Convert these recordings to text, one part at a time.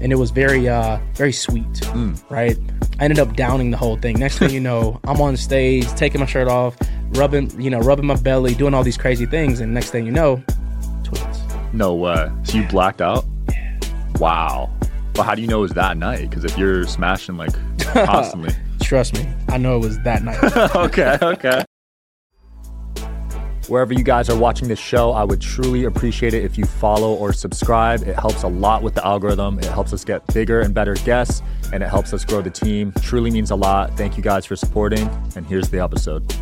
And it was very uh very sweet right i ended up downing the whole thing next thing you know i'm on stage taking my shirt off rubbing you know rubbing my belly doing all these crazy things and next thing you know twins No way. So you blacked out? Yeah. Wow. But how do you know it was that night? Because if you're smashing like constantly. trust me i know it was that night okay, okay. Wherever you guys are watching this show, I would truly appreciate it if you follow or subscribe. It helps a lot with the algorithm. It helps us get bigger and better guests, and it helps us grow the team. Truly means a lot. Thank you guys for supporting, and here's the episode.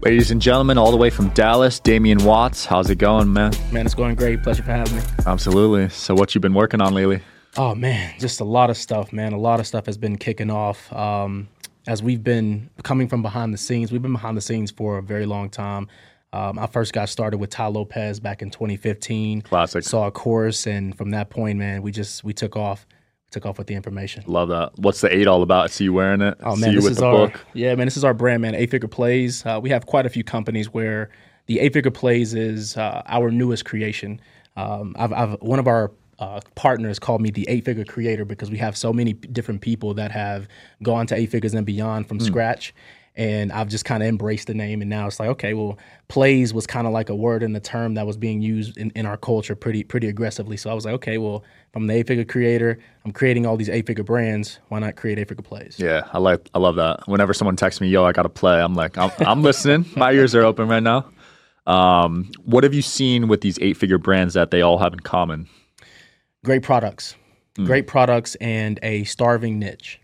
Ladies and gentlemen, all the way from Dallas, Damien Watts. How's it going, man? man it's going great pleasure for having me Absolutely. So, what you been working on lately? Oh man, just a lot of stuff, man. A lot of stuff has been kicking off. Um, as we've been coming from behind the scenes, we've been behind the scenes for a very long time. Um, I first got started with Tai Lopez back in 2015. Classic. Saw a course, and from that point, man, we just we took off, took off with the information. Love that. What's the eight all about? I see you wearing it. Oh see man, you this with is the our book. yeah man. This is our brand, man. Eight Figure Plays. Uh, we have quite a few companies where the Eight Figure Plays is uh, our newest creation. Um, I've, I've one of our uh, partners called me the Eight Figure Creator because we have so many p- different people that have gone to eight figures and beyond from scratch. And I've just kind of embraced the name, and now it's like, okay, well, plays was kind of like a word and a term that was being used in, in our culture pretty pretty aggressively. So I was like, okay, well, if I'm the eight figure creator, I'm creating all these eight figure brands. Why not create eight figure plays? Yeah, I like. I love that. Whenever someone texts me, "Yo, I got to play," I'm like, I'm, I'm listening. My ears are open right now. Um, what have you seen with these eight-figure brands that they all have in common? Great products, great products, and a starving niche.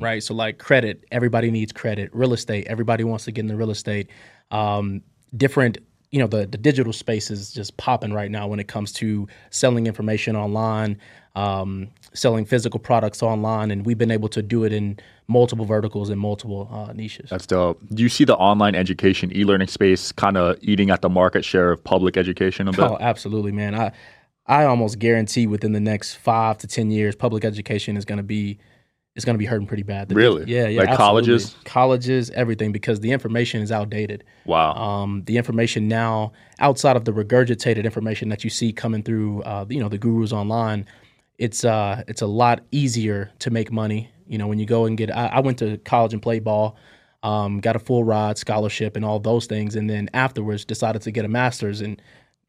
Right. So, like credit, everybody needs credit. Real estate, everybody wants to get into real estate. Um, different, you know, the, the digital space is just popping right now when it comes to selling information online, um, selling physical products online. And we've been able to do it in multiple verticals and multiple uh, niches. That's dope. Do you see the online education, e-learning space, kind of eating at the market share of public education a bit? Oh, absolutely, man. I I almost guarantee within the next five to ten years, public education is going to be is going to be hurting pretty bad. Really? Yeah, yeah. Like absolutely. colleges? colleges, everything, because the information is outdated. Wow. Um, the information now, outside of the regurgitated information that you see coming through, uh, you know, the gurus online, it's uh, it's a lot easier to make money. You know, when you go and get, I, I went to college and played ball, um, got a full ride scholarship and all those things, and then afterwards decided to get a master's and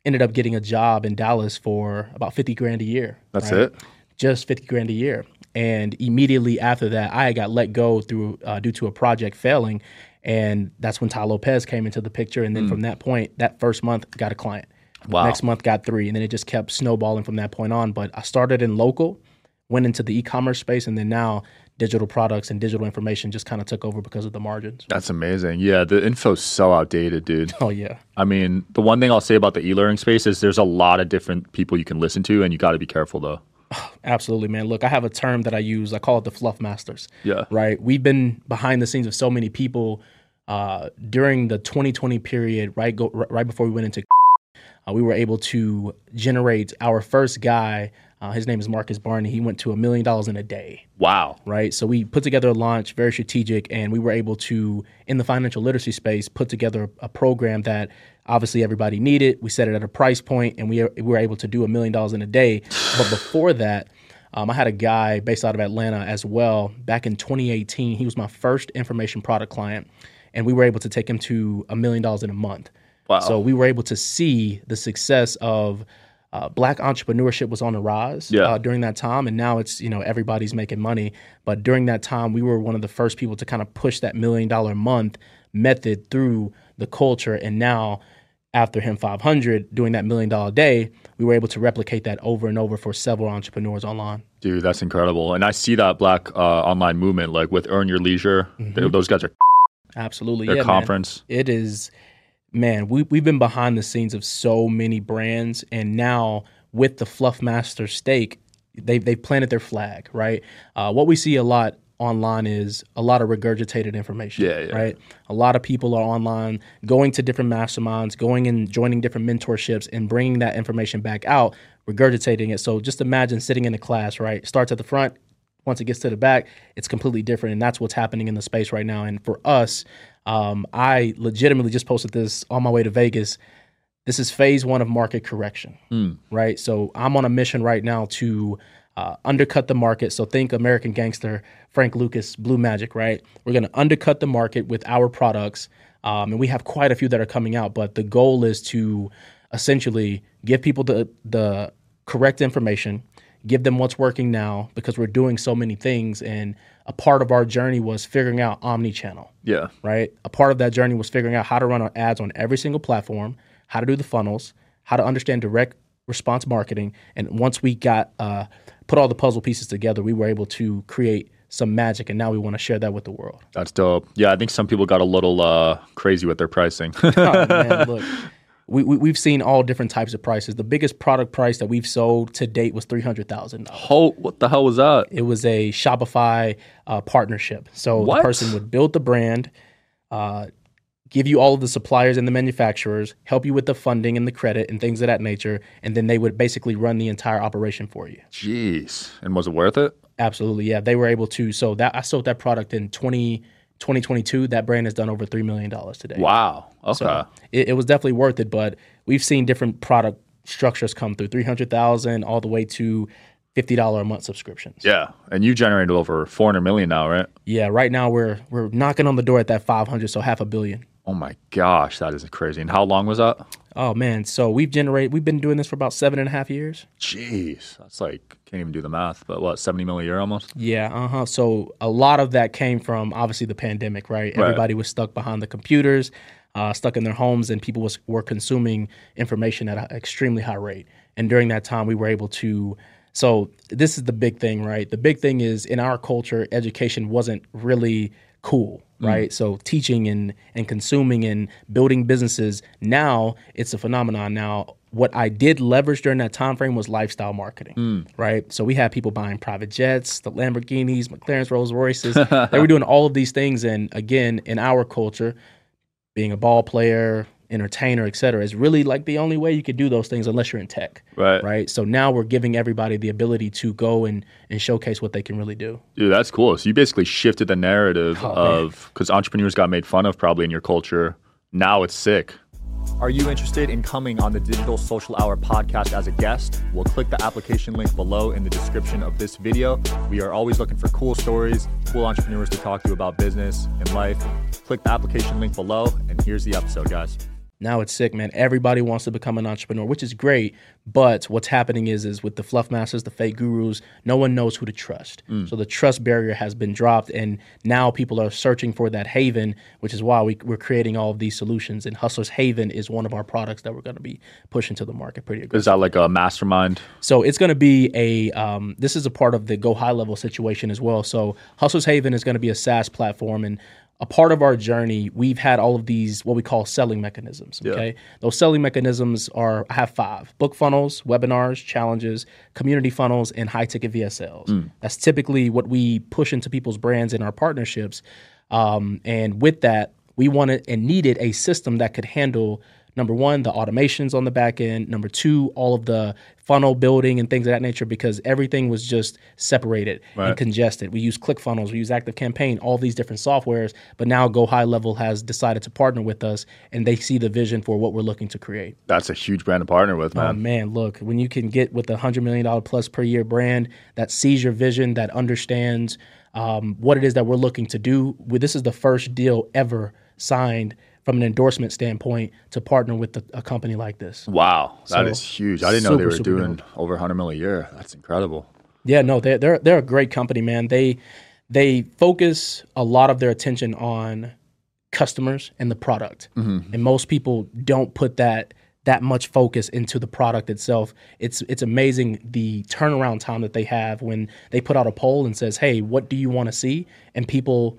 ended up getting a job in Dallas for about fifty grand a year. That's right? it. just 50 grand a year. And immediately after that, I got let go through uh, due to a project failing. And that's when Tai Lopez came into the picture. And then from that point, that first month, got a client. Wow. Next month, got three. And then it just kept snowballing from that point on. But I started in local, went into the e commerce space, and then now digital products and digital information just kind of took over because of the margins. That's amazing. Yeah, the info's so outdated, dude. Oh, yeah. I mean, the one thing I'll say about the e-learning space is there's a lot of different people you can listen to, and you got to be careful though. Absolutely, man. Look, I have a term that I use. I call it the fluff masters. Yeah. Right. We've been behind the scenes of so many people uh, during the 2020 period. Right. Go right before we went into. Uh, we were able to generate our first guy. Uh, his name is Marcus Barney. He went to a million dollars in a day Wow. right? So we put together a launch, very strategic, and we were able to, in the financial literacy space, put together a, a program that obviously everybody needed. We set it at a price point, and we, we were able to do a million dollars in a day. But before that, um, I had a guy based out of Atlanta as well. Back in 2018, he was my first information product client, and we were able to take him to a million dollars in a month. Wow. So we were able to see the success of uh, black entrepreneurship was on the rise Yeah. uh, during that time, and now it's you know everybody's making money. But during that time, we were one of the first people to kind of push that million dollar month method through the culture, and now after him 500 doing that million dollar day, we were able to replicate that over and over for several entrepreneurs online. Dude, that's incredible. And I see that black uh, online movement, like with Earn Your Leisure. They- those guys are Absolutely, their Mm-hmm. yeah, man. conference. It is, man. We we've been behind the scenes of so many brands, and now with the Fluffmaster stake, they they've planted their flag. Right. Uh, what we see a lot online is a lot of regurgitated information. Yeah, yeah. Right. A lot of people are online, going to different masterminds, going and joining different mentorships, and bringing that information back out, regurgitating it. So just imagine sitting in a class. Right. Starts at the front, once it gets to the back, it's completely different, and that's what's happening in the space right now. And for us, um, I legitimately just posted this on my way to Vegas. This is phase one of market correction, right? So I'm on a mission right now to uh, undercut the market. So think American Gangster, Frank Lucas, Blue Magic, right? We're going to undercut the market with our products, um, and we have quite a few that are coming out. But the goal is to essentially give people the the correct information, give them what's working now because we're doing so many things. And a part of our journey was figuring out omni-channel Yeah. right? A part of that journey was figuring out how to run our ads on every single platform, how to do the funnels, how to understand direct response marketing, and once we got uh, put all the puzzle pieces together, we were able to create some magic, and now we want to share that with the world. That's dope. Yeah, I think some people got a little uh, crazy with their pricing. Oh, man, look. We, we, we've seen all different types of prices. The biggest product price that we've sold to date was three hundred thousand dollars. oh, what the hell was that? It was a Shopify uh, partnership. So What? the person would build the brand, uh, give you all of the suppliers and the manufacturers, help you with the funding and the credit and things of that nature, and then they would basically run the entire operation for you. Jeez. And was it worth it? Absolutely, yeah. They were able to. So that I sold that product in 20, 2022. That brand has done over three million dollars today. Wow. Okay. So it, it was definitely worth it. But we've seen different product structures come through, three hundred thousand all the way to fifty dollar a month subscriptions. yeah. And you generated over 400 million now, right? Yeah, right now we're we're knocking on the door at that 500, so half a billion. Oh my gosh, that is crazy. And how long was that? Oh man, so we've generated we've been doing this for about seven and a half years. Jeez. That's like, can't even do the math, but what, 70 million a year almost? Yeah, uh huh. So a lot of that came from obviously the pandemic, right? Everybody was stuck behind the computers, uh, stuck in their homes, and people was were consuming information at an extremely high rate. And during that time, we were able to. So this is the big thing, right? The big thing is in our culture, education wasn't really cool, Mm. right? So teaching and and consuming and building businesses now it's a phenomenon. Now what I did leverage during that time frame was lifestyle marketing, mm. right? So we had people buying private jets, the Lamborghinis, McLarens, Rolls Royces. they were doing all of these things, and again, in our culture, being a ball player, entertainer, et cetera, is really like the only way you could do those things unless you're in tech, Right. right? So now we're giving everybody the ability to go and and showcase what they can really do. Dude, that's cool. So you basically shifted the narrative Oh, of, because entrepreneurs got made fun of probably in your culture. Now it's sick. Are you interested in coming on the Digital Social Hour podcast as a guest? Well, click the application link below in the description of this video. We are always looking for cool stories, cool entrepreneurs to talk to about business and life. Click the application link below, and here's the episode, guys. Now it's sick, man. Everybody wants to become an entrepreneur, which is great. But what's happening is, is with the fluff masters, the fake gurus, no one knows who to trust. So the trust barrier has been dropped, and now people are searching for that haven, which is why we, we're creating all of these solutions. And Hustlers Haven is one of our products that we're going to be pushing to the market pretty aggressively. Is that like a mastermind? So it's going to be a. Um, this is a part of the go high level situation as well. So Hustlers Haven is going to be a SaaS platform, and a part of our journey, we've had all of these what we call selling mechanisms. Okay, those selling mechanisms are I have five: book funnels, webinars, challenges, community funnels, and high ticket VSLs. That's typically what we push into people's brands in our partnerships. Um, and with that, we wanted and needed a system that could handle number one, the automations on the back end, number two, all of the funnel building and things of that nature, because everything was just separated Right. and congested. We use ClickFunnels, we use Active Campaign, all these different softwares, but now Go High Level has decided to partner with us and they see the vision for what we're looking to create. That's a huge brand to partner with, Oh man. man, look, when you can get with a hundred million dollar plus per year brand that sees your vision, that understands um, what it is that we're looking to do. This is the first deal ever signed from an endorsement standpoint to partner with a, a company like this. Wow, that is So, huge. I didn't know they were doing dope. over 100 mil a year. That's incredible. Yeah, no, they're they're they're a great company, man. They they focus a lot of their attention on customers and the product, mm-hmm. and most people don't put that that much focus into the product itself. It's it's amazing the turnaround time that they have when they put out a poll and says, "Hey, what do you want to see?" and people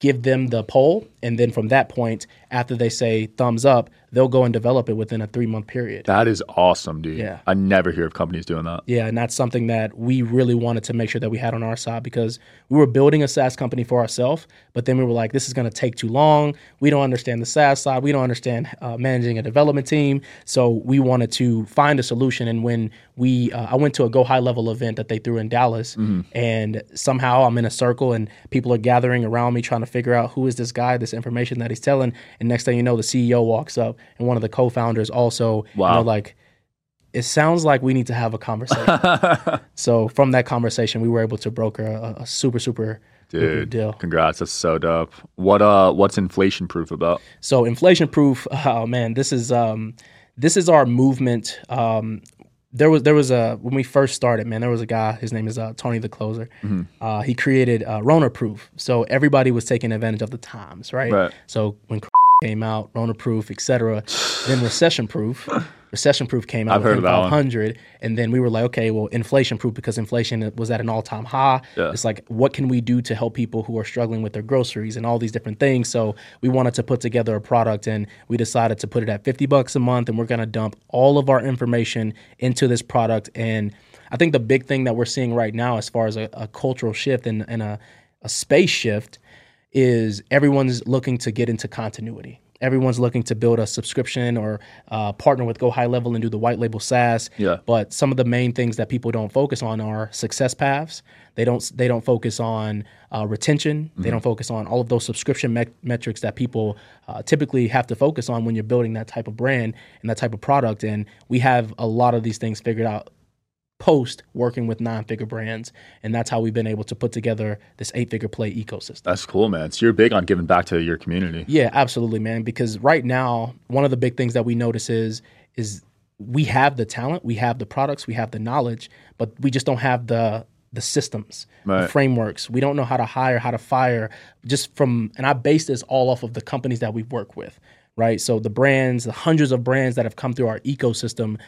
give them the poll, and then from that point, after they say thumbs up, they'll go and develop it within a three month period. That is awesome, dude. Yeah. I never hear of companies doing that. Yeah, and that's something that we really wanted to make sure that we had on our side because we were building a SaaS company for ourselves, but then we were like, this is going to take too long. We don't understand the SaaS side. We don't understand uh, managing a development team. So we wanted to find a solution. And when we, uh, I went to a Go High Level event that they threw in Dallas, and somehow I'm in a circle and people are gathering around me trying to figure out who is this guy, this information that he's telling. And next thing you know, the CEO walks up and one of the co-founders also, you know, like it sounds like we need to have a conversation. so from that conversation, we were able to broker a, a super super Dude, deal. congrats. That's so dope. What uh what's inflation proof about? So inflation proof. Oh man, this is um, this is our movement. Um, there was there was a when we first started, man. There was a guy. His name is uh, Tony the Closer. Mm-hmm. Uh, he created uh, Rona Proof. So everybody was taking advantage of the times, right? Right. So when came out, Rona Proof, etc. then Recession Proof. Recession Proof came out. I've heard with of that one. 500, and then we were like, okay, well, inflation proof because inflation was at an all time high. Yeah. It's like, what can we do to help people who are struggling with their groceries and all these different things? So we wanted to put together a product, and we decided to put it at 50 bucks a month, and we're gonna dump all of our information into this product. And I think the big thing that we're seeing right now, as far as a, a cultural shift and, and a, a space shift, is everyone's looking to get into continuity. Everyone's looking to build a subscription or uh, partner with Go High Level and do the white label SaaS. Yeah. But some of the main things that people don't focus on are success paths. They don't. They don't focus on uh, retention. They don't focus on all of those subscription me- metrics that people uh, typically have to focus on when you're building that type of brand and that type of product. And we have a lot of these things figured out post working with nine-figure brands, and that's how we've been able to put together this eight-figure play ecosystem. That's cool, man. So you're big on giving back to your community. Yeah, absolutely, man. Because right now, one of the big things that we notice is is we have the talent, we have the products, we have the knowledge, but we just don't have the the systems, the frameworks. We don't know how to hire, how to fire. Just from and I base this all off of the companies that we work with, right? So the brands, the hundreds of brands that have come through our ecosystem,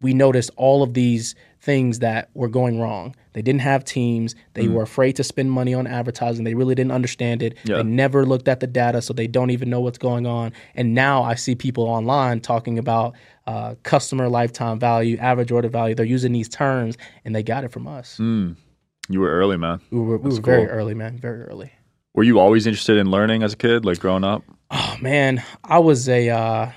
we noticed all of these things that were going wrong. They didn't have teams. They were afraid to spend money on advertising. They really didn't understand it. Yeah. They never looked at the data, so they don't even know what's going on. And now I see people online talking about uh, customer lifetime value, average order value. They're using these terms, and they got it from us. You were early, man. We were, we were very early, man, very early. Were you always interested in learning as a kid, like growing up? Oh man, I was a uh,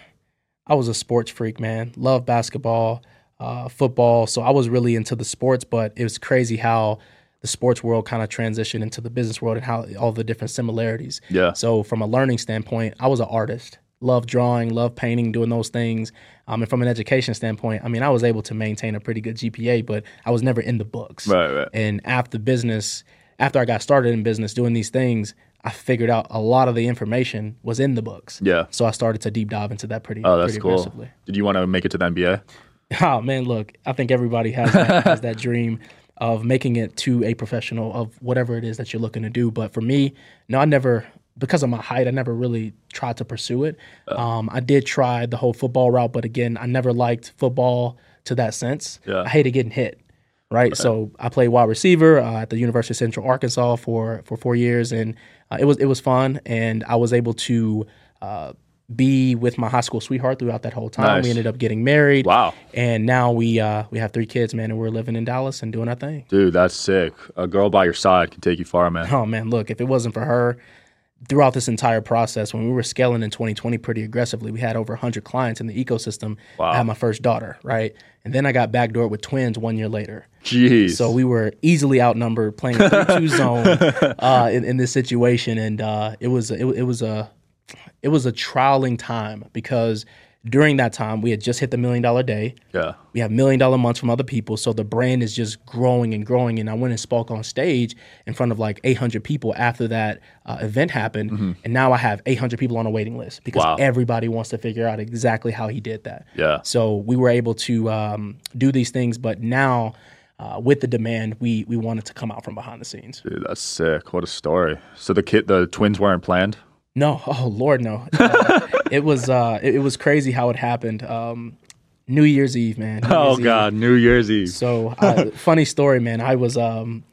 I was a sports freak, man. Love basketball, uh, football. So I was really into the sports, but it was crazy how the sports world kind of transitioned into the business world and how all the different similarities. Yeah. So from a learning standpoint, I was an artist. Love drawing, love painting, doing those things. Um, and from an education standpoint, I mean, I was able to maintain a pretty good GPA, but I was never in the books. Right, right. And after business, after I got started in business doing these things, I figured out a lot of the information was in the books. Yeah. So I started to deep dive into that pretty, Oh, that's pretty cool. aggressively. Did you want to make it to the NBA? Oh man, look, I think everybody has that, has that dream of making it to a professional of whatever it is that you're looking to do. But for me, no, I never because of my height, I never really tried to pursue it. Um, I did try the whole football route, but again, I never liked football to that sense. Yeah. I hated getting hit. Right? so I played wide receiver uh, at the University of Central Arkansas for for four years, and uh, it was it was fun, and I was able to uh, be with my high school sweetheart throughout that whole time. Nice. We ended up getting married. Wow. And now we uh, we have three kids, man, and we're living in Dallas and doing our thing. Dude, that's sick. A girl by your side can take you far, man. Oh man, look, if it wasn't for her, throughout this entire process, when we were scaling in 2020 pretty aggressively, we had over 100 clients in the ecosystem. Wow. I had my first daughter, right, and then I got backdoored with twins one year later. Jeez. So we were easily outnumbered playing a 3-2 zone uh, in, in this situation, and uh, it was it, it was a it was a trialing time because during that time, we had just hit the million dollar day. Yeah. We have million dollar months from other people. So the brand is just growing and growing. And I went and spoke on stage in front of like 800 people after that uh, event happened. And now I have 800 people on a waiting list because Wow. everybody wants to figure out exactly how he did that. Yeah. So we were able to um, do these things. But now, uh, with the demand, we, we wanted to come out from behind the scenes. Dude, that's sick. What a story. So the kid, the twins weren't planned. No, oh Lord, no. Uh, it was uh, it, it was crazy how it happened. Um, New Year's Eve, man. New Oh Year's Eve. God, New Year's Eve. So uh, funny story, man. I was um,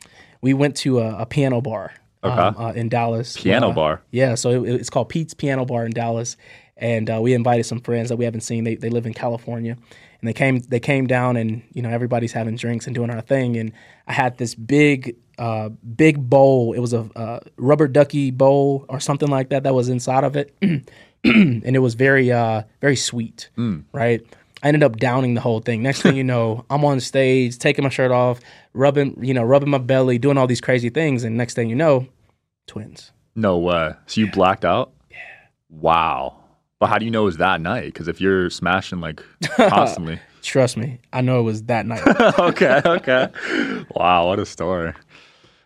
we went to a, a piano bar um, Okay. uh, in Dallas. Piano Uh, bar? Yeah, so it, it's called Pete's Piano Bar in Dallas, and uh, we invited some friends that we haven't seen. They they live in California, and they came they came down, and you know everybody's having drinks and doing our thing, and I had this big. Uh, big bowl. It was a uh, rubber ducky bowl or something like that that was inside of it, and it was very uh, very sweet, right? I ended up downing the whole thing. Next thing you know, I'm on stage, taking my shirt off, rubbing, you know, rubbing my belly, doing all these crazy things, and next thing you know, twins. No way. So you blacked out? Yeah. Wow. But how do you know it was that night? Because if you're smashing like constantly. Trust me, I know it was that night. okay, okay. Wow, what a story.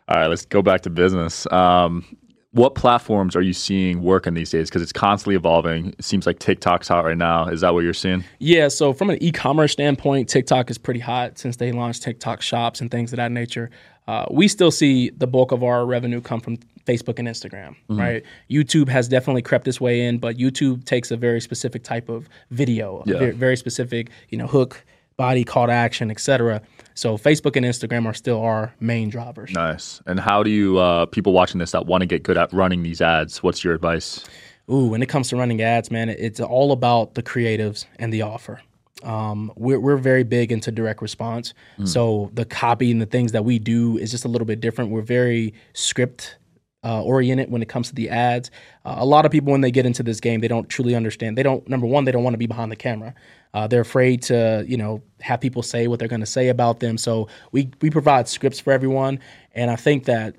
All right, let's go back to business. Um, what platforms are you seeing working these days? Because it's constantly evolving. It seems like TikTok's hot right now. Is that what you're seeing? yeah, so from an e-commerce standpoint, TikTok is pretty hot since they launched TikTok shops and things of that nature. Uh, we still see the bulk of our revenue come from Facebook and Instagram, right? YouTube has definitely crept its way in, but YouTube takes a very specific type of video, a Yeah. very, very specific, you know, hook, body, call to action, etc. So Facebook and Instagram are still our main drivers. Nice. And how do you, uh, people watching this that want to get good at running these ads, what's your advice? Ooh, when it comes to running ads, man, it's all about the creatives and the offer. Um, we're, we're very big into direct response. So the copy and the things that we do is just a little bit different. We're very script uh, oriented when it comes to the ads. Uh, a lot of people, when they get into this game, they don't truly understand. They don't, number one, they don't want to be behind the camera. Uh, they're afraid to, you know, have people say what they're going to say about them. So we, we provide scripts for everyone. And I think that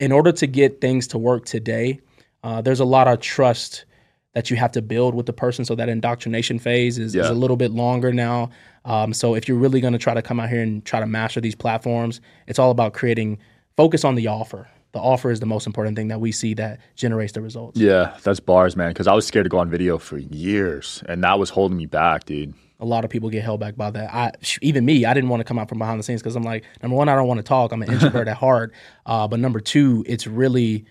in order to get things to work today, uh, there's a lot of trust that you have to build with the person. So that indoctrination phase is, is a little bit longer now. Um, so if you're really going to try to come out here and try to master these platforms, it's all about creating focus on the offer. The offer is the most important thing that we see that generates the results. Yeah, that's bars, man. Because I was scared to go on video for years, and that was holding me back, dude. A lot of people get held back by that. I, even me, I didn't want to come out from behind the scenes because I'm like, number one, I don't want to talk. I'm an introvert at heart. Uh, but number two, it's really,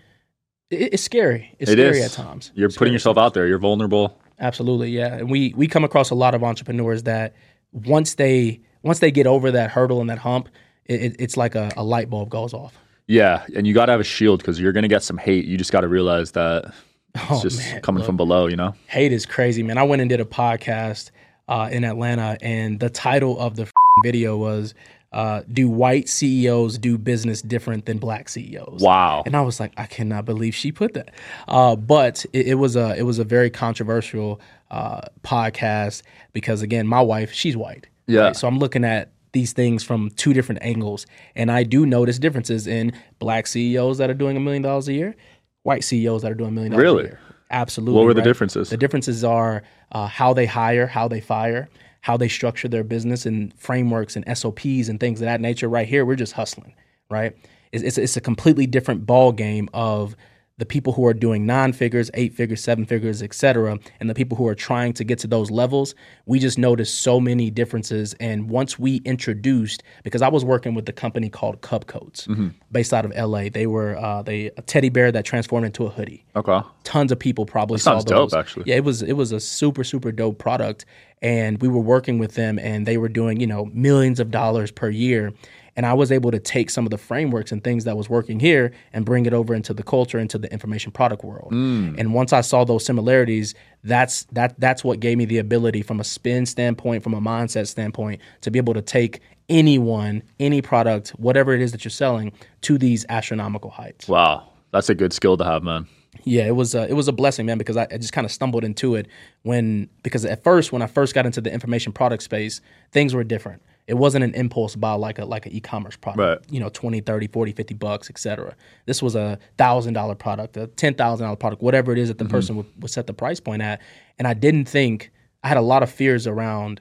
it, it's scary. It's It scary is. at times. You're It's putting yourself out there. You're vulnerable. Absolutely, yeah. And we we come across a lot of entrepreneurs that once they once they get over that hurdle and that hump, it, it, it's like a, a light bulb goes off. Yeah, and you got to have a shield because you're gonna get some hate. You just got to realize that it's Oh, just man, coming look. from below. You know. Hate is crazy, man. I went and did a podcast uh, in Atlanta, and the title of the video was uh, "Do White CEOs Do Business Different Than Black CEOs?" Wow. And I was like, I cannot believe she put that. Uh, but it, it was a it was a very controversial uh, podcast because again, my wife, she's white. Yeah. So I'm looking at these things from two different angles, and I do notice differences in black CEOs that are doing a million dollars a year, white CEOs that are doing a million dollars Really? a year. Really absolutely. What were the right? differences? The differences are uh, how they hire, how they fire, how they structure their business and frameworks and SOPs and things of that nature. Right here, we're just hustling, right? It's, it's, it's a completely different ball game of the people who are doing nine figures, eight figures, seven figures, et cetera, and the people who are trying to get to those levels. We just noticed so many differences. And once we introduced, because I was working with a company called Cubcoats, Mm-hmm. based out of LA, they were uh, they a teddy bear that transformed into a hoodie Okay. tons of people probably saw sounds dope, actually. Yeah, it was it was a super super dope product, and we were working with them, and they were doing you know millions of dollars per year, and I was able to take some of the frameworks and things that was working here and bring it over into the culture, into the information product world. Mm. And once I saw those similarities, that's that that's what gave me the ability, from a spin standpoint, from a mindset standpoint, to be able to take anyone, any product, whatever it is that you're selling, to these astronomical heights. Wow, that's a good skill to have, man. Yeah, it was a, it was a blessing, man, because I, I just kind of stumbled into it when because at first when I first got into the information product space, things were different. It wasn't an impulse buy like a like an e-commerce product, Right. you know, 20, 30, 40, 50 bucks, etc. This was a $1000 product, a $10,000 product, whatever it is that the mm-hmm. person would, would set the price point at, and I didn't think I had a lot of fears around.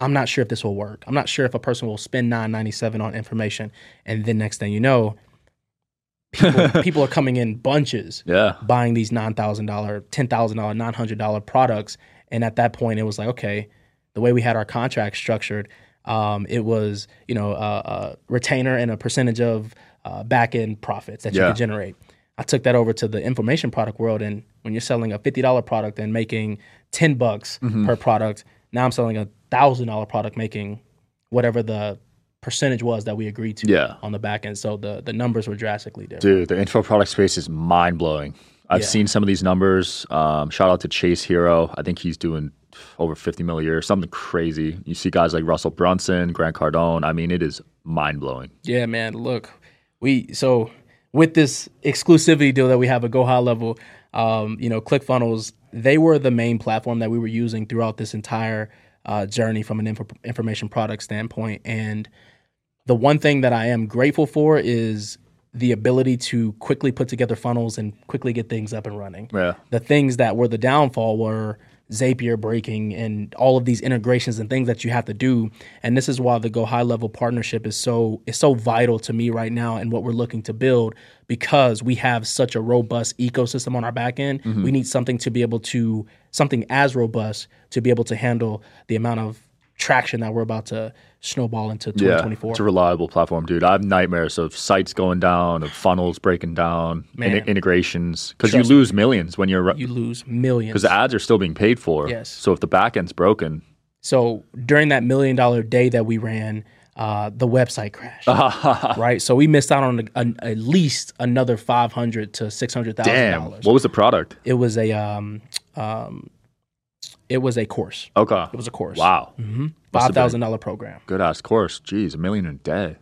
I'm not sure if this will work. I'm not sure if a person will spend 9.97 on information, and then next thing you know, people, people are coming in bunches, Yeah. buying these nine thousand dollar, ten thousand dollar, nine hundred dollar products. And at that point, it was like, okay, the way we had our contract structured, um, it was you know a, a retainer and a percentage of uh, back end profits that you could generate. I took that over to the information product world, and when you're selling a fifty dollar product and making ten bucks Mm-hmm. per product, now I'm selling a thousand dollar product making whatever the percentage was that we agreed to Yeah. on the back end. So the the numbers were drastically different. Dude, the info product space is mind blowing. I've Yeah. seen some of these numbers. Um, shout out to Chase Hero. I think he's doing over 50 mil a year, something crazy. You see guys like Russell Brunson, Grant Cardone. I mean, it is mind blowing. Yeah, man. Look, we so with this exclusivity deal that we have at Go High Level, um, you know, ClickFunnels, they were the main platform that we were using throughout this entire uh, journey from an info, information product standpoint. And the one thing that I am grateful for is the ability to quickly put together funnels and quickly get things up and running. Yeah. The things that were the downfall were Zapier breaking and all of these integrations and things that you have to do. And this is why the Go High Level partnership is so is so vital to me right now and what we're looking to build because we have such a robust ecosystem on our back end. Mm-hmm. We need something to be able to something as robust to be able to handle the amount of traction that we're about to snowball into Yeah, 2024. it's a reliable platform, dude. I have nightmares of sites going down, of funnels breaking down, in- integrations, because you Trust me. lose millions when you're you lose millions. because the ads are still being paid for. Yes. So if the back end's broken, So during that million dollar day that we ran, uh, the website crashed. right, so we missed out on a, an- at least another five hundred to six hundred thousand damn, what was the product? It was a um, um, it was a course. Okay, It was a course. wow, five thousand dollar program. good ass course. Jeez, a million a day.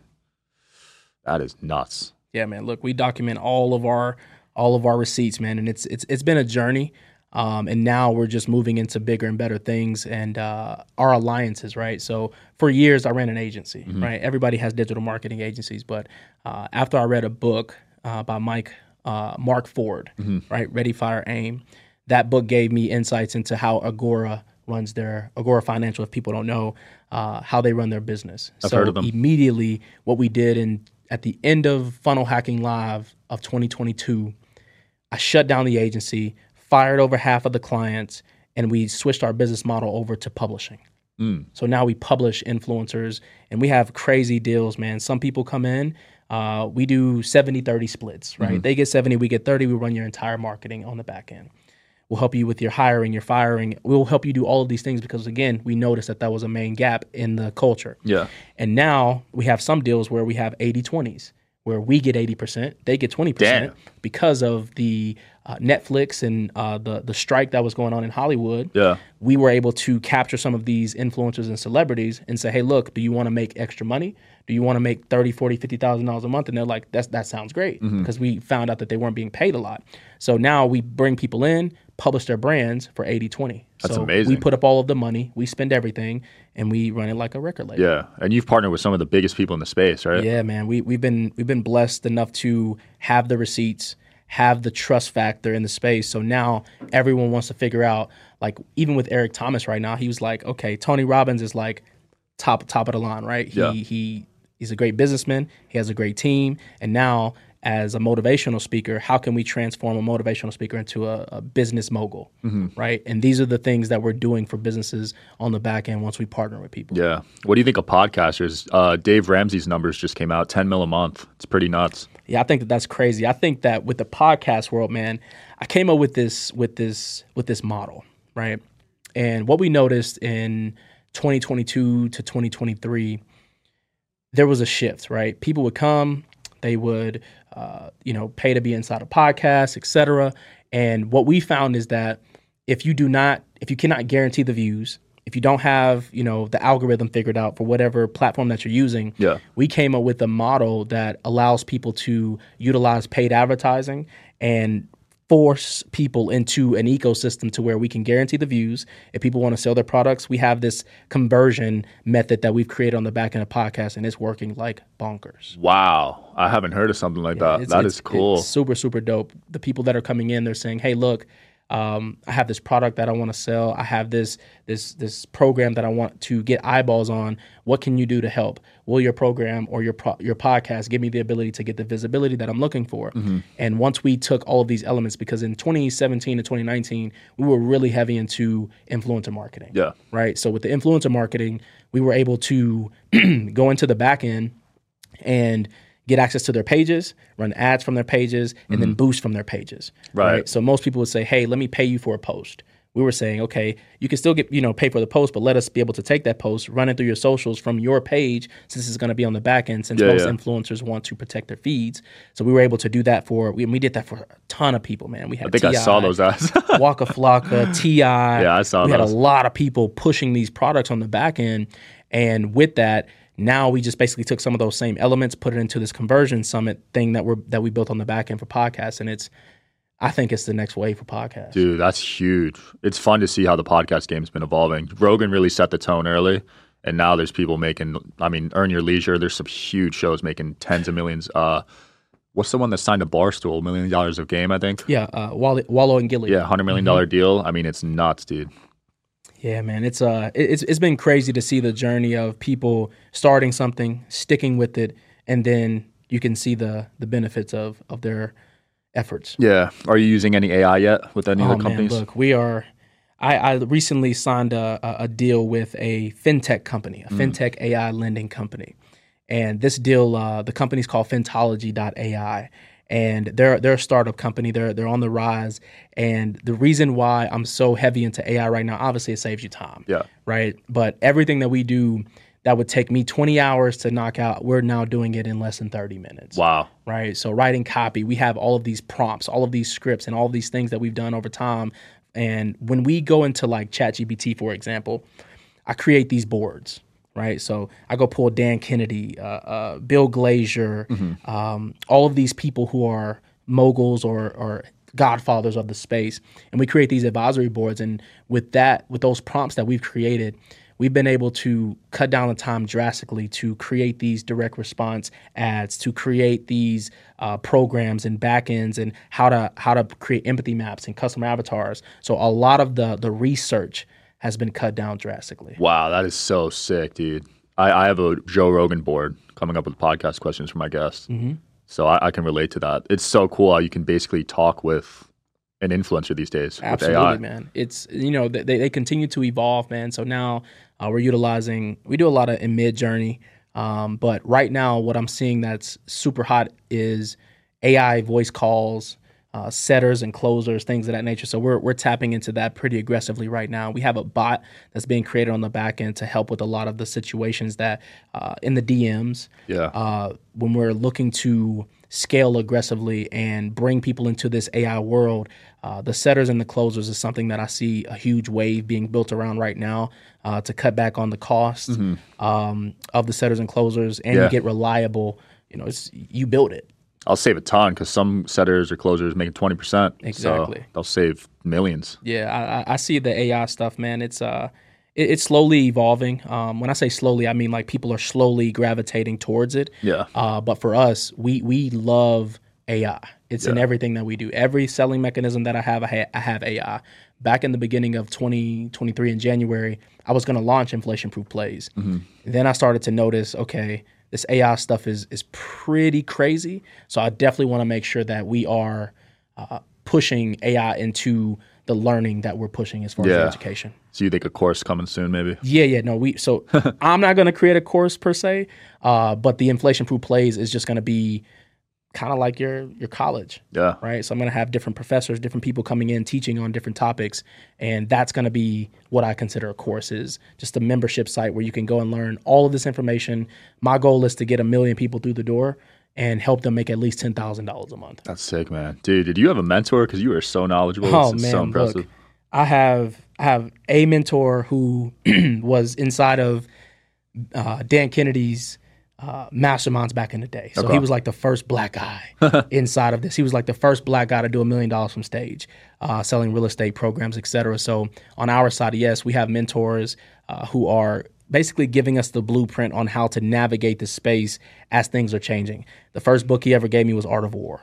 That is nuts. Yeah, man. Look, we document all of our all of our receipts, man, and it's it's it's been a journey. Um, and now we're just moving into bigger and better things and uh, our alliances, right? So for years, I ran an agency, right? Everybody has digital marketing agencies, but uh, after I read a book uh, by Mike uh, Mark Ford, right, Ready, Fire, Aim, that book gave me insights into how Agora runs their Agora Financial. If people don't know uh, how they run their business, I've so heard of them. immediately what we did in at the end of Funnel Hacking Live of 2022, I shut down the agency, fired over half of the clients, and we switched our business model over to publishing. So now we publish influencers and we have crazy deals, man. Some people come in, uh, we do 70 30 splits, right? They get 70, we get 30, we run your entire marketing on the back end. We'll help you with your hiring, your firing. We'll help you do all of these things because, again, we noticed that that was a main gap in the culture. Yeah. And now we have some deals where we have 80 20s, where we get 80%, they get 20% Damn. because of the uh, Netflix and uh, the, the strike that was going on in Hollywood. Yeah. We were able to capture some of these influencers and celebrities and say, hey, look, do you want to make extra money? Do you want to make 30, 40, $50,000 a month? And they're like, That's, that sounds great Mm-hmm. because we found out that they weren't being paid a lot. So now we bring people in, publish their brands for 80, 20. That's so amazing. We put up all of the money, we spend everything, and we run it like a record label. Yeah. And you've partnered with some of the biggest people in the space, right? Yeah, man. We we've been we've been blessed enough to have the receipts, have the trust factor in the space. So now everyone wants to figure out, like even with Eric Thomas right now, he was like, okay, Tony Robbins is like top top of the line, right? He Yeah. he he's a great businessman, he has a great team, and now as a motivational speaker, how can we transform a motivational speaker into a, a business mogul, right? And these are the things that we're doing for businesses on the back end once we partner with people. Yeah. What do you think of podcasters? Uh, Dave Ramsey's numbers just came out 10 mil a month. It's pretty nuts. Yeah, I think that that's crazy. I think that with the podcast world, man, I came up with this with this with this model, right? And what we noticed in 2022 to 2023, there was a shift, right? People would come, they would, uh, you know, pay to be inside a podcast, et cetera. And what we found is that if you do not, if you cannot guarantee the views, if you don't have, you know, the algorithm figured out for whatever platform that you're using, Yeah. we came up with a model that allows people to utilize paid advertising and force people into an ecosystem to where we can guarantee the views. If people want to sell their products, we have this conversion method that we've created on the back end of podcast, and it's working like bonkers. Wow. I haven't heard of something like that. It's- That it's- is cool. It's super, super dope. The people that are coming in, they're saying, hey, look, um, I have this product that I want to sell. I have this this this program that I want to get eyeballs on. What can you do to help? Will your program or your pro- your podcast give me the ability to get the visibility that I'm looking for? Mm-hmm. And once we took all of these elements, because in 2017 to 2019 we were really heavy into influencer marketing. Yeah. Right. So with the influencer marketing, we were able to go into the back end and get access to their pages, run ads from their pages, and then mm-hmm. boost from their pages. Right. So most people would say, "Hey, let me pay you for a post." We were saying, "Okay, you can still get you know pay for the post, but let us be able to take that post, run it through your socials from your page, since it's going to be on the back end. Since Yeah, most yeah. influencers want to protect their feeds, so we were able to do that for we, we did that for a ton of people. Man, we had I think I saw those ads. Waka Flocka, Ti. Yeah, I saw We had a lot of people pushing these products on the back end, and with that, now we just basically took some of those same elements, put it into this conversion summit thing that we're that we built on the back end for podcasts, and it's, I think it's the next wave for podcasts. Dude, that's huge. It's fun to see how the podcast game's been evolving. Rogan really set the tone early, and now there's people making. I mean, Earn Your Leisure. There's some huge shows making tens of millions. Uh, what's the one that signed a Barstool, million dollars of game? I think. Yeah, uh, Wallo, Wallow and Gillie. Yeah, hundred million dollar deal. I mean, it's nuts, dude. Yeah, man, it's uh, it- it's it's been crazy to see the journey of people starting something, sticking with it, and then you can see the the benefits of of their efforts. Yeah. Are you using any AI yet with any Oh of the man, companies? look, we are. I, I recently signed a, a a deal with a fintech company, a Mm. fintech AI lending company, and this deal, uh, the company's called Fintology.ai, and they're they're a startup company. They're they're on the rise, and the reason why I'm so heavy into AI right now, obviously, it saves you time. Yeah. Right. But everything that we do that would take me 20 hours to knock out, we're now doing it in less than 30 minutes Wow. right? So writing copy, we have all of these prompts, all of these scripts, and all of these things that we've done over time. And when we go into like ChatGPT, for example, I create these boards, right? So I go pull Dan Kennedy, uh, uh, Bill Glazer, um, all of these people who are moguls or, or godfathers of the space, and we create these advisory boards. And with that, with those prompts that we've created, we've been able to cut down the time drastically to create these direct response ads, to create these uh, programs and backends, and how to how to create empathy maps and customer avatars. So a lot of the the research has been cut down drastically. Wow, that is so sick, dude. I, I have a Joe Rogan board coming up with podcast questions for my guests. Mm-hmm. So I, I can relate to that. It's so cool how you can basically talk with an influencer these days with Absolutely, AI. man. It's you know they they continue to evolve, man. So now uh, we're utilizing we do a lot of in Midjourney, um, but right now what I'm seeing that's super hot is AI voice calls, uh, setters and closers, things of that nature. So we're we're tapping into that pretty aggressively right now. We have a bot that's being created on the back end to help with a lot of the situations that uh, in the DMs Yeah. uh, when we're looking to scale aggressively and bring people into this AI world, uh, the setters and the closers is something that I see a huge wave being built around right now uh, to cut back on the cost um, of the setters and closers and Yeah. get reliable. You know, it's you build it. I'll save a ton because some setters or closers make 20%. Exactly. So they'll save millions. Yeah, I, I- see the AI stuff, man. It's uh, it, it's slowly evolving. Um, when I say slowly, I mean like people are slowly gravitating towards it. Yeah. Uh, but for us, we we love AI. It's in everything that we do. Every selling mechanism that I have, I, ha- I have AI. Back in the beginning of 2023 in January, I was going to launch inflation proof plays. Then I started to notice, okay, this AI stuff is is pretty crazy. So I definitely want to make sure that we are uh, pushing AI into the learning that we're pushing as far as education. So you think a course coming soon, maybe? Yeah, yeah, no, we so I'm not going to create a course per se, uh, but the inflation proof plays is just going to be kind of like your your college, Yeah. right? So I'm going to have different professors, different people coming in teaching on different topics, and that's going to be what I consider a course is just a membership site where you can go and learn all of this information. My goal is to get a million people through the door and help them make at least ten thousand dollars a month. That's sick, man. Dude, did you have a mentor? Because you are so knowledgeable. Oh It's man, so impressive. look, I have I have a mentor who was inside of uh, Dan Kennedy's uh, masterminds back in the day. So Okay. he was like the first black guy inside of this. He was like the first black guy to do a million dollars from stage, uh, selling real estate programs, et cetera. So on our side, yes, we have mentors uh, who are basically giving us the blueprint on how to navigate the space as things are changing. The first book he ever gave me was Art of War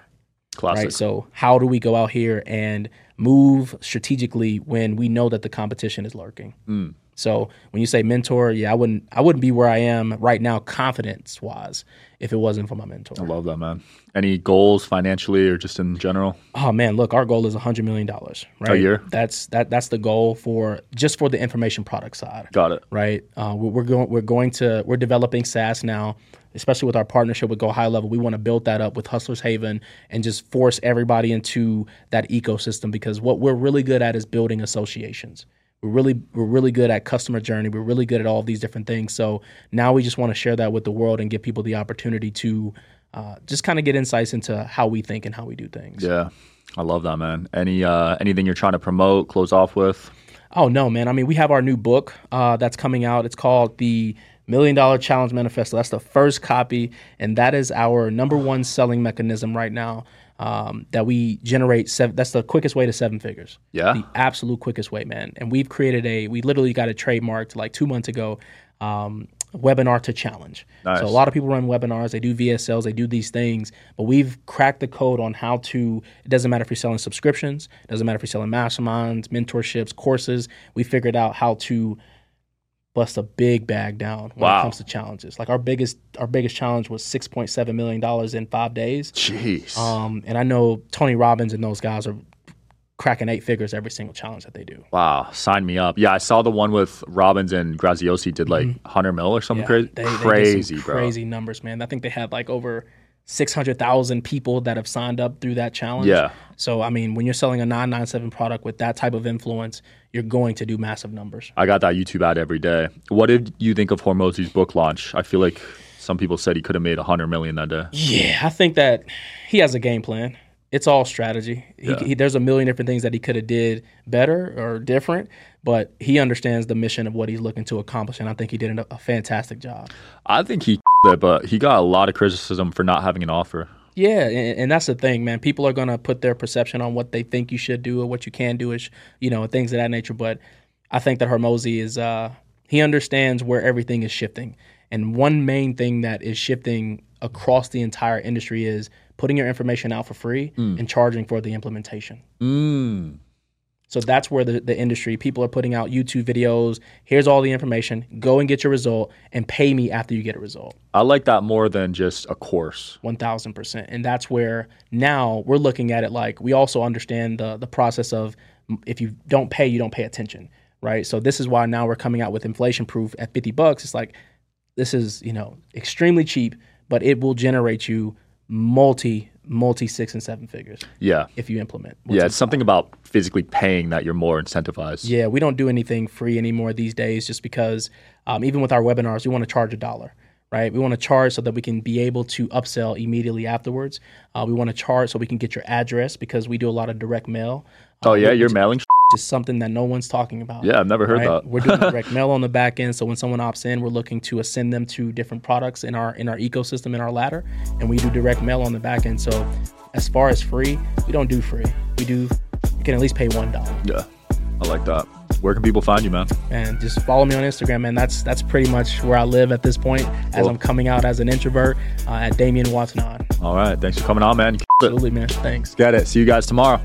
Classic. Right. So how do we go out here and move strategically when we know that the competition is lurking? Mm. So when you say mentor, yeah, I wouldn't I wouldn't be where I am right now, confidence wise, if it wasn't for my mentor. I love that, man. Any goals financially or just in general? Oh man, look, our goal is hundred million dollars, right? A year. That's that that's the goal for just for the information product side. Got it. Right. Uh, we're, we're going we're going to we're developing SaaS now, especially with our partnership with Go High Level. We want to build that up with Hustlers Haven and just force everybody into that ecosystem because what we're really good at is building associations. We're really we're really good at customer journey. We're really good at all these different things. So now we just want to share that with the world and give people the opportunity to uh, just kind of get insights into how we think and how we do things. Yeah, I love that, man. Any uh, anything you're trying to promote? Close off with? Oh no, man. I mean, we have our new book uh, that's coming out. It's called the Million Dollar Challenge Manifesto. That's the first copy, and that is our number one selling mechanism right now um, that we generate seven, that's the quickest way to seven figures. Yeah. The absolute quickest way man. And we've created a we literally got it trademarked like two months ago um, webinar to challenge. Nice. so a lot of people run webinars they do vsls they do these things but we've cracked the code on how to it doesn't matter if you're selling subscriptions it doesn't matter if you're selling masterminds mentorships courses we figured out how to bust a big bag down when wow. it comes to challenges. Like our biggest our biggest challenge was six point seven million dollars in five days. Jeez. Um, and I know Tony Robbins and those guys are cracking eight figures every single challenge that they do. Wow, sign me up. Yeah, I saw the one with Robbins and Graziosi did like mm-hmm. 100 mil or something yeah, crazy. They, crazy, they bro. Crazy numbers, man. I think they had like over 600,000 people that have signed up through that challenge. Yeah. So, I mean, when you're selling a 997 product with that type of influence, you're going to do massive numbers. I got that YouTube ad every day. What did you think of Hormozi's book launch? I feel like some people said he could have made 100 million that day. Yeah, I think that he has a game plan it's all strategy. He, yeah. he, there's a million different things that he could have did better or different, but he understands the mission of what he's looking to accomplish, and I think he did a, a fantastic job. I think he it, but he got a lot of criticism for not having an offer. Yeah, and, and that's the thing, man. People are gonna put their perception on what they think you should do or what you can do, is you know, things of that nature. But I think that Hormozi is uh, he understands where everything is shifting, and one main thing that is shifting across the entire industry is putting your information out for free mm. and charging for the implementation. Mm. So that's where the, the industry, people are putting out YouTube videos. Here's all the information. Go and get your result and pay me after you get a result. I like that more than just a course. 1000%. And that's where now we're looking at it like we also understand the, the process of mm, if you don't pay, you don't pay attention, right? So this is why now we're coming out with inflation proof at 50 bucks. It's like, this is, you know, extremely cheap, but it will generate you multi multi six and seven figures. Yeah. If you implement. Yeah, it's something about physically paying that you're more incentivized. Yeah, we don't do anything free anymore these days, just because um, even with our webinars, we want to charge a dollar. Right, we want to charge so that we can be able to upsell immediately afterwards. Uh, we want to charge so we can get your address because we do a lot of direct mail. Oh yeah, you're mailing just something that no one's talking about. Yeah, I've never heard right? that. we're doing direct mail on the back end, so when someone opts in, we're looking to ascend them to different products in our in our ecosystem in our ladder, and we do direct mail on the back end. So, as far as free, we don't do free. We do you can at least pay one dollar. Yeah, I like that. Where can people find you, man? And just follow me on Instagram, man. That's that's pretty much where I live at this point, as I'm coming out as an introvert uh, at Damien Watson. All right, thanks for coming on, man. Absolutely, man. Thanks. Get it. See you guys tomorrow.